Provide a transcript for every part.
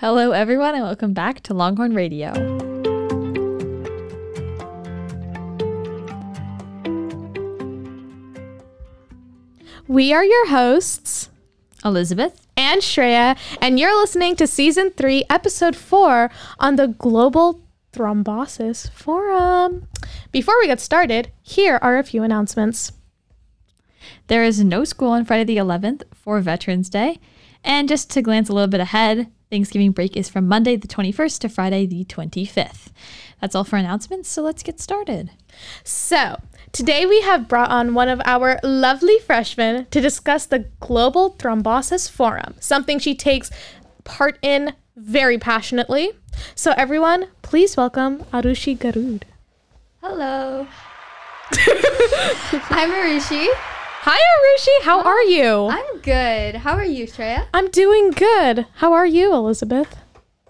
Hello, everyone, and welcome back to Longhorn Radio. We are your hosts, Elizabeth, and Shreya, and you're listening to season three, episode four on the Global Thrombosis Forum. Before we get started, here are a few announcements. there is no school on Friday the 11th for Veterans Day. And just to glance a little bit ahead, Thanksgiving break is from Monday the 21st to Friday the 25th. That's all for announcements, so let's get started. So, today we have brought on one of our lovely freshmen to discuss the Global Thrombosis Forum, something she takes part in very passionately. So, everyone, please welcome Arushi Garud. Hello. I'm Arushi. Hi, Arushi. How are you? I'm good. How are you, Shreya? I'm doing good. How are you, Elizabeth?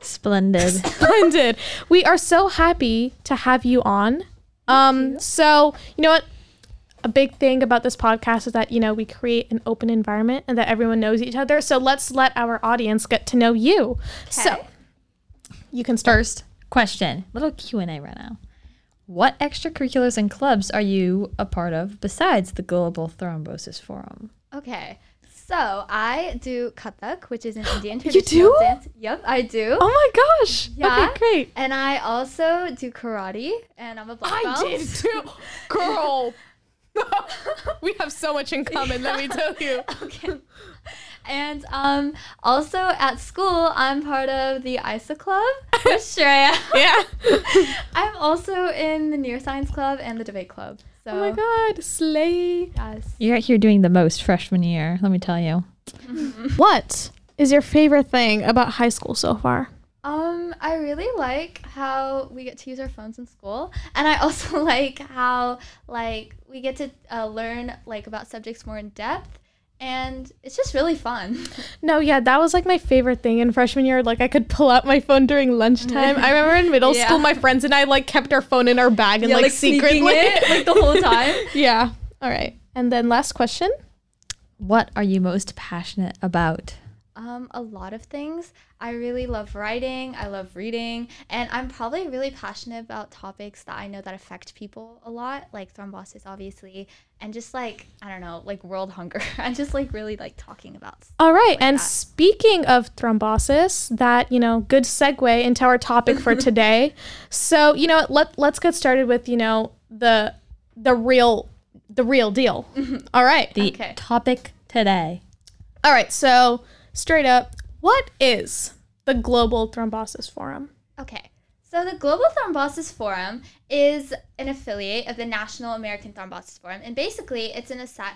Splendid. Splendid. we are so happy to have you on. Um, so you know what? A big thing about this podcast is that you know we create an open environment and that everyone knows each other. So let's let our audience get to know you. So Okay. you can start. First question, little Q&A right now. What extracurriculars and clubs are you a part of besides the Global Thrombosis Forum? Okay. So I do Kathak, which is an Indian traditional dance. You do? dance. Yep, I do. Oh my gosh. Yeah. Okay, great. And I also do karate, and I'm a black belt. too, girl. we have so much in common. Let me tell you. okay. And um, also at school, I'm part of the ISA club Shreya. Yeah. I'm also in the neuroscience club and the debate club. So Oh my god, slay. yes. You're out here doing the most freshman year, let me tell you. What is your favorite thing about high school so far? Um, I really like how we get to use our phones in school, and I also like how like we get to uh, learn like about subjects more in depth, and it's just really fun. No, yeah, that was like my favorite thing in freshman year. Like I could pull out my phone during lunchtime. I remember in middle Yeah. school, my friends and I like kept our phone in our bag and like, sneaking secretly. it, like the whole time. yeah. All right. And then last question. What are you most passionate about? Um, a lot of things. I really love writing. I love reading, and I'm probably really passionate about topics that I know that affect people a lot, like thrombosis, obviously, and just like I don't know, like world hunger. I just like really like talking about. s- All right. and that. speaking of thrombosis, that, you know, good segue into our topic for today. so, you know, let let's get started with, you know, the the real the real deal. All right. The Okay. topic today. All right. So, straight up, what is the Global Thrombosis Forum? Okay. So the Global Thrombosis Forum is an affiliate of the National American Thrombosis Forum, and basically, it's an asset.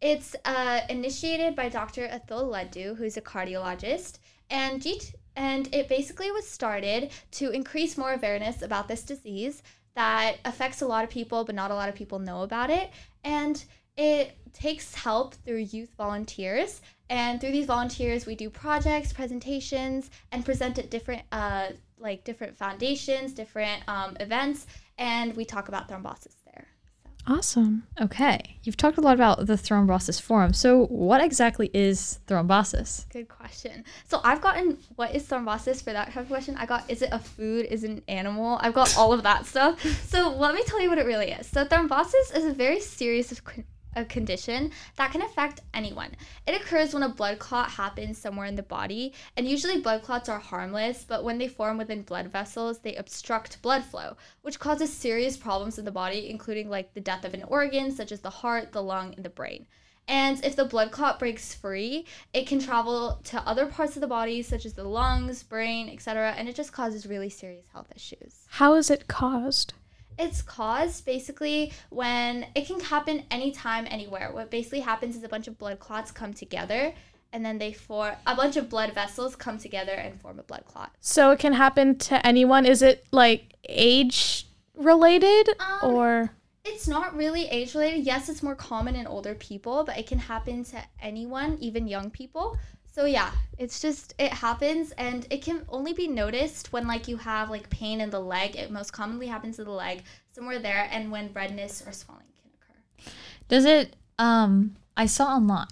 It's uh, initiated by Dr. Atul Leddu, who's a cardiologist, and Jeet, and it basically was started to increase more awareness about this disease that affects a lot of people, but not a lot of people know about it, and it takes help through youth volunteers. And through these volunteers, we do projects, presentations, and present at different, uh, like different foundations, different um, events, and we talk about thrombosis there. Awesome. Okay, you've talked a lot about the thrombosis forum. So, what exactly is thrombosis? Good question. So I've gotten what is thrombosis for that type of question. I got is it a food? Is it an animal? I've got all of that stuff. So let me tell you what it really is. So thrombosis is a very serious a condition that can affect anyone. It occurs when a blood clot happens somewhere in the body, and usually blood clots are harmless, but when they form within blood vessels, they obstruct blood flow, which causes serious problems in the body, including like the death of an organ such as the heart, the lung, and the brain. And if the blood clot breaks free, it can travel to other parts of the body, such as the lungs, brain, etc., and it just causes really serious health issues. How is it caused? It's caused basically when it can happen anytime, anywhere. What basically happens is a bunch of blood clots come together, and then they form a bunch of blood vessels come together and form a blood clot. So it can happen to anyone. Is it like age related Um, or It's not really age related. Yes, it's more common in older people, but it can happen to anyone, even young people. So yeah, it's just it happens and it can only be noticed when like you have like pain in the leg. It most commonly happens to the leg, somewhere there, and when redness or swelling can occur. Does it um I saw online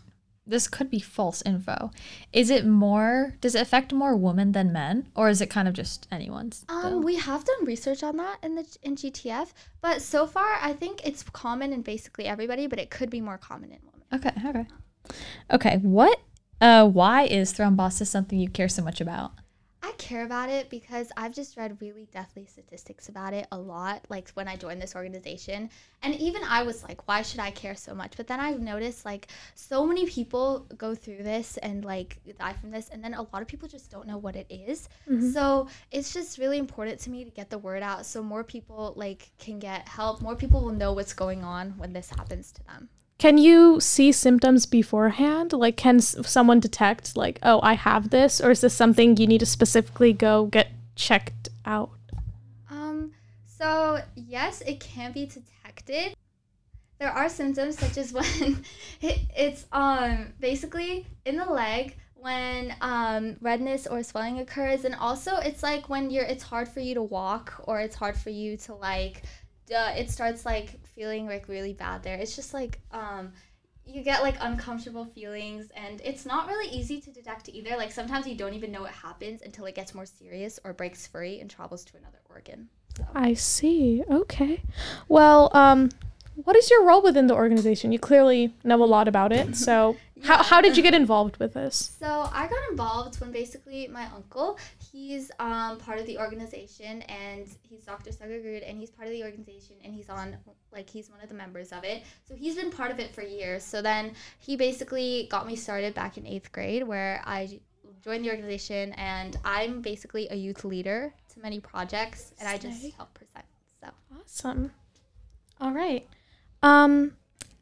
this could be false info. Is it more? Does it affect more women than men, or is it kind of just anyone's? Um, we have done research on that in the in GTF, but so far I think it's common in basically everybody, but it could be more common in women. Okay. Okay. Okay. What? Uh, why is thrombosis something you care so much about? I care about it because I've just read really deathly statistics about it a lot, like when I joined this organization. And even I was like, why should I care so much? But then I've noticed like so many people go through this and like die from this, and then a lot of people just don't know what it is. So it's just really important to me to get the word out so more people like can get help, more people will know what's going on when this happens to them. Can you see symptoms beforehand? Like, can s- someone detect, like, oh, I have this? Or is this something you need to specifically go get checked out? Um, so yes, it can be detected. There are symptoms such as when it, it's um basically in the leg when um redness or swelling occurs, and also it's like when you're it's hard for you to walk or it's hard for you to like, uh, it starts like feeling like really bad there. It's just like um you get like uncomfortable feelings and it's not really easy to detect either like sometimes you don't even know what happens until it gets more serious or breaks free and travels to another organ I see. Okay. Well, um, what is your role within the organization? You clearly know a lot about it. So, how, how did you get involved with this? So I got involved when basically my uncle, he's um, part of the organization and he's Dr. Sagagrud and he's part of the organization and he's on like he's one of the members of it. So he's been part of it for years. So then he basically got me started back in eighth grade where I joined the organization and I'm basically a youth leader to many projects and I just help present. So Awesome. All right. Um,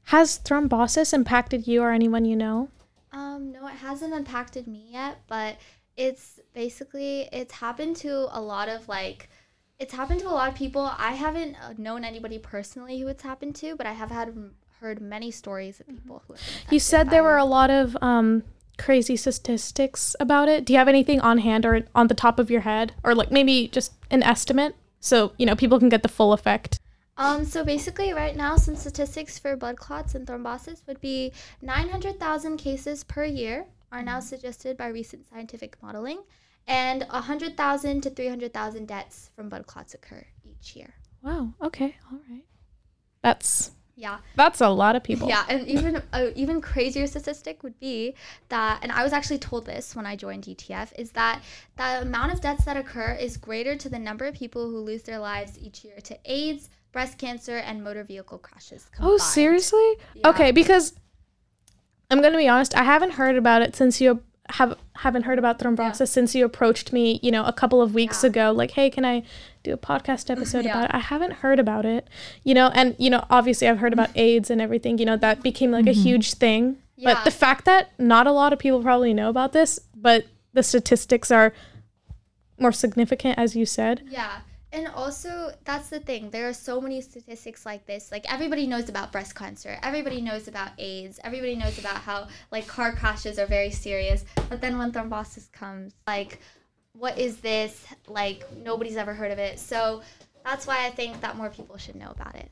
has thrombosis impacted you or anyone you know? Um, no, it hasn't impacted me yet, but it's basically it's happened to a lot of like it's happened to a lot of people. I haven't uh, known anybody personally who it's happened to, but I have had heard many stories of people who You said there were it. a lot of um, crazy statistics about it. Do you have anything on hand or on the top of your head, or like maybe just an estimate, so you know people can get the full effect? Um, so basically, right now, some statistics for blood clots and thrombosis would be 900,000 cases per year are now suggested by recent scientific modeling, and 100,000 to 300,000 deaths from blood clots occur each year. Wow. Okay. All right. That's Yeah, that's a lot of people. Yeah, and even a even crazier statistic would be that, and I was actually told this when I joined GTF, is that the amount of deaths that occur is greater to the number of people who lose their lives each year to AIDS, breast cancer, and motor vehicle crashes. Oh, seriously? Yeah. Okay, because I'm gonna be honest, I haven't heard about it since you have haven't heard about thrombosis since you approached me, you know, a couple of weeks Yeah. ago. Like, hey, can I do a podcast episode Yeah. about it? I haven't heard about it, you know, and you know, obviously I've heard about AIDS and everything. You know, that became like a mm-hmm. huge thing. But the fact that not a lot of people probably know about this, but the statistics are more significant, as you said. Yeah. And also, that's the thing. There are so many statistics like this. Like, everybody knows about breast cancer. Everybody knows about AIDS. Everybody knows about how, like, car crashes are very serious. But then when thrombosis comes, like, what is this? Like, nobody's ever heard of it. So that's why I think that more people should know about it.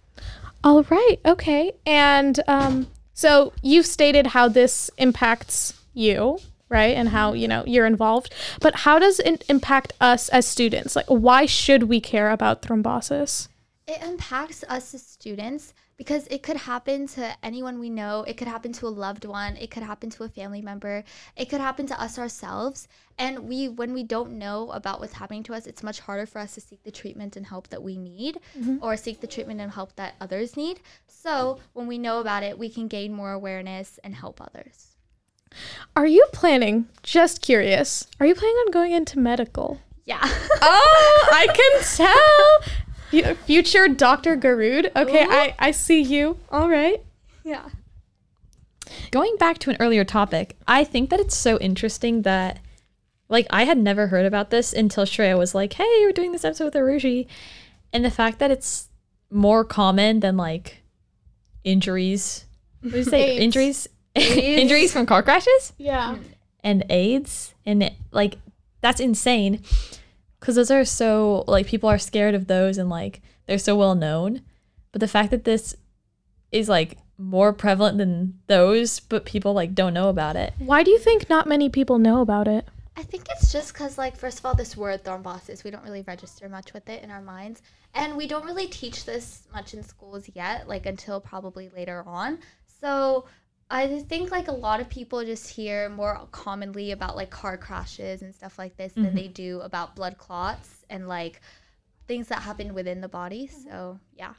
All right. Okay. And um, so you've stated how this impacts you, right? And how, you know, you're involved. But how does it impact us as students? Like, why should we care about thrombosis? It impacts us as students because it could happen to anyone we know. It could happen to a loved one. It could happen to a family member. It could happen to us ourselves. And we, when we don't know about what's happening to us, it's much harder for us to seek the treatment and help that we need, mm-hmm. or seek the treatment and help that others need. So when we know about it, we can gain more awareness and help others. Are you planning, just curious, are you planning on going into medical? Yeah. Oh, I can tell. Future Dr. Garud. Okay, I, I see you. All right. yeah. Going back to an earlier topic, I think that it's so interesting that, like, I had never heard about this until Shreya was like, "Hey, we're doing this episode with Arushi," and the fact that it's more common than like injuries. What do you say? AIDS. Injuries, injuries from car crashes Yeah. Hmm. and AIDS, and it, like that's insane. Because those are so like people are scared of those, and like they're so well known. But the fact that this is like more prevalent than those, but people like don't know about it. Why do you think not many people know about it? I think it's just because, like, first of all, this word thrombosis, we don't really register much with it in our minds. And we don't really teach this much in schools yet, like, until probably later on. So I think, like, a lot of people just hear more commonly about, like, car crashes and stuff like this than they do about blood clots and, like, things that happen within the body. So, yeah.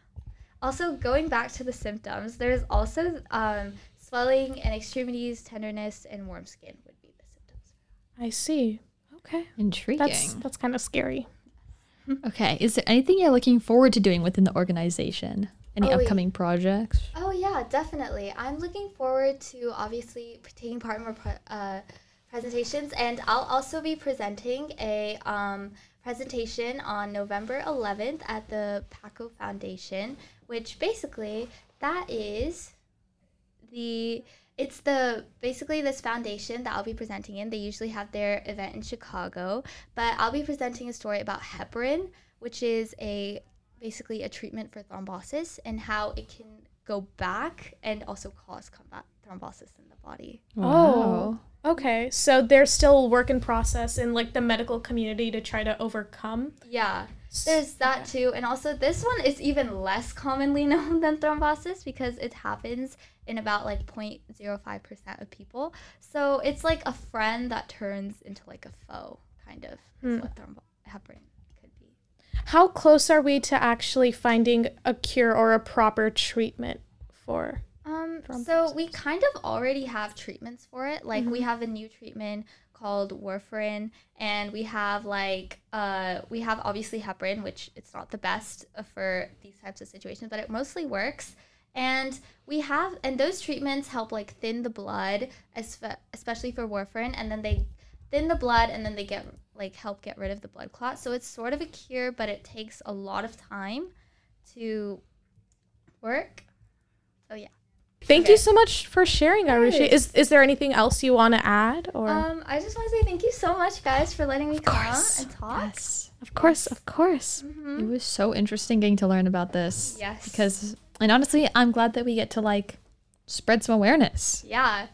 Also, going back to the symptoms, there's also um, swelling and extremities, tenderness, and warm skin would be the symptoms. I see. Okay. Intriguing. That's that's kind of scary. okay. Is there anything you're looking forward to doing within the organization? Any Oh, yeah. upcoming projects? Oh yeah, definitely. I'm looking forward to obviously taking part in more pre- uh, presentations, and I'll also be presenting a um, presentation on November 11th at the Paco Foundation, which basically that is the it's the basically this foundation that I'll be presenting in. They usually have their event in Chicago, but I'll be presenting a story about heparin, which is a basically a treatment for thrombosis and how it can go back and also cause combat thrombosis in the body. Oh. Okay. So there's still work in process in like the medical community to try to overcome. Yeah, there's that too. And also, this one is even less commonly known than thrombosis because it happens in about like 0.05% of people. So it's like a friend that turns into like a foe, kind of, is hmm. what thrombo- heparin could be. How close are we to actually finding a cure or a proper treatment for? Um, so we kind of already have treatments for it. Like we have a new treatment called warfarin, and we have like uh we have obviously heparin, which it's not the best uh, for these types of situations, but it mostly works. And we have and those treatments help like thin the blood, especially for warfarin, and then they thin the blood and then they get like help get rid of the blood clot. So it's sort of a cure, but it takes a lot of time to work. So yeah. Thank Okay. you so much for sharing, Arushi. Is is there anything else you want to add or Um, I just want to say thank you so much, guys, for letting me come course. and talk. Yes. Of course, of course. It was so interesting getting to learn about this. Yes. Because, and honestly, I'm glad that we get to like spread some awareness. Yeah.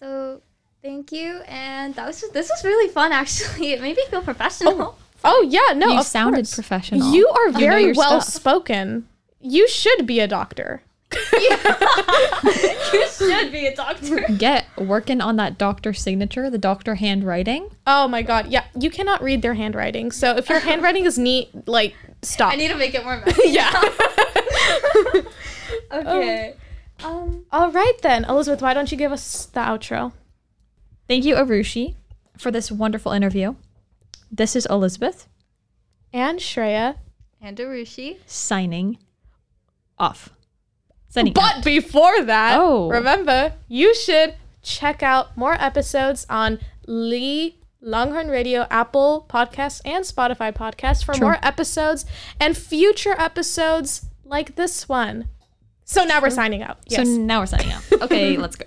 So thank you, and that was this was really fun. Actually, it made me feel professional. Oh yeah, no, you of sounded course. professional. You are know very your well stuff. spoken. You should be a doctor. you should be a doctor. Get working on that doctor signature, the doctor handwriting. Oh my god, yeah, you cannot read their handwriting. So if your handwriting is neat, like stop. I need to make it more messy. yeah. Okay. Um. All right then, Elizabeth, why don't you give us the outro? Thank you, Arushi, for this wonderful interview. This is Elizabeth And Shreya. And Arushi. signing off. Signing out. But before that, Oh. remember, you should check out more episodes on Lee Longhorn Radio, Apple Podcasts, and Spotify Podcasts for True. more episodes and future episodes like this one. So now we're signing out. So now we're signing out. Okay, let's go.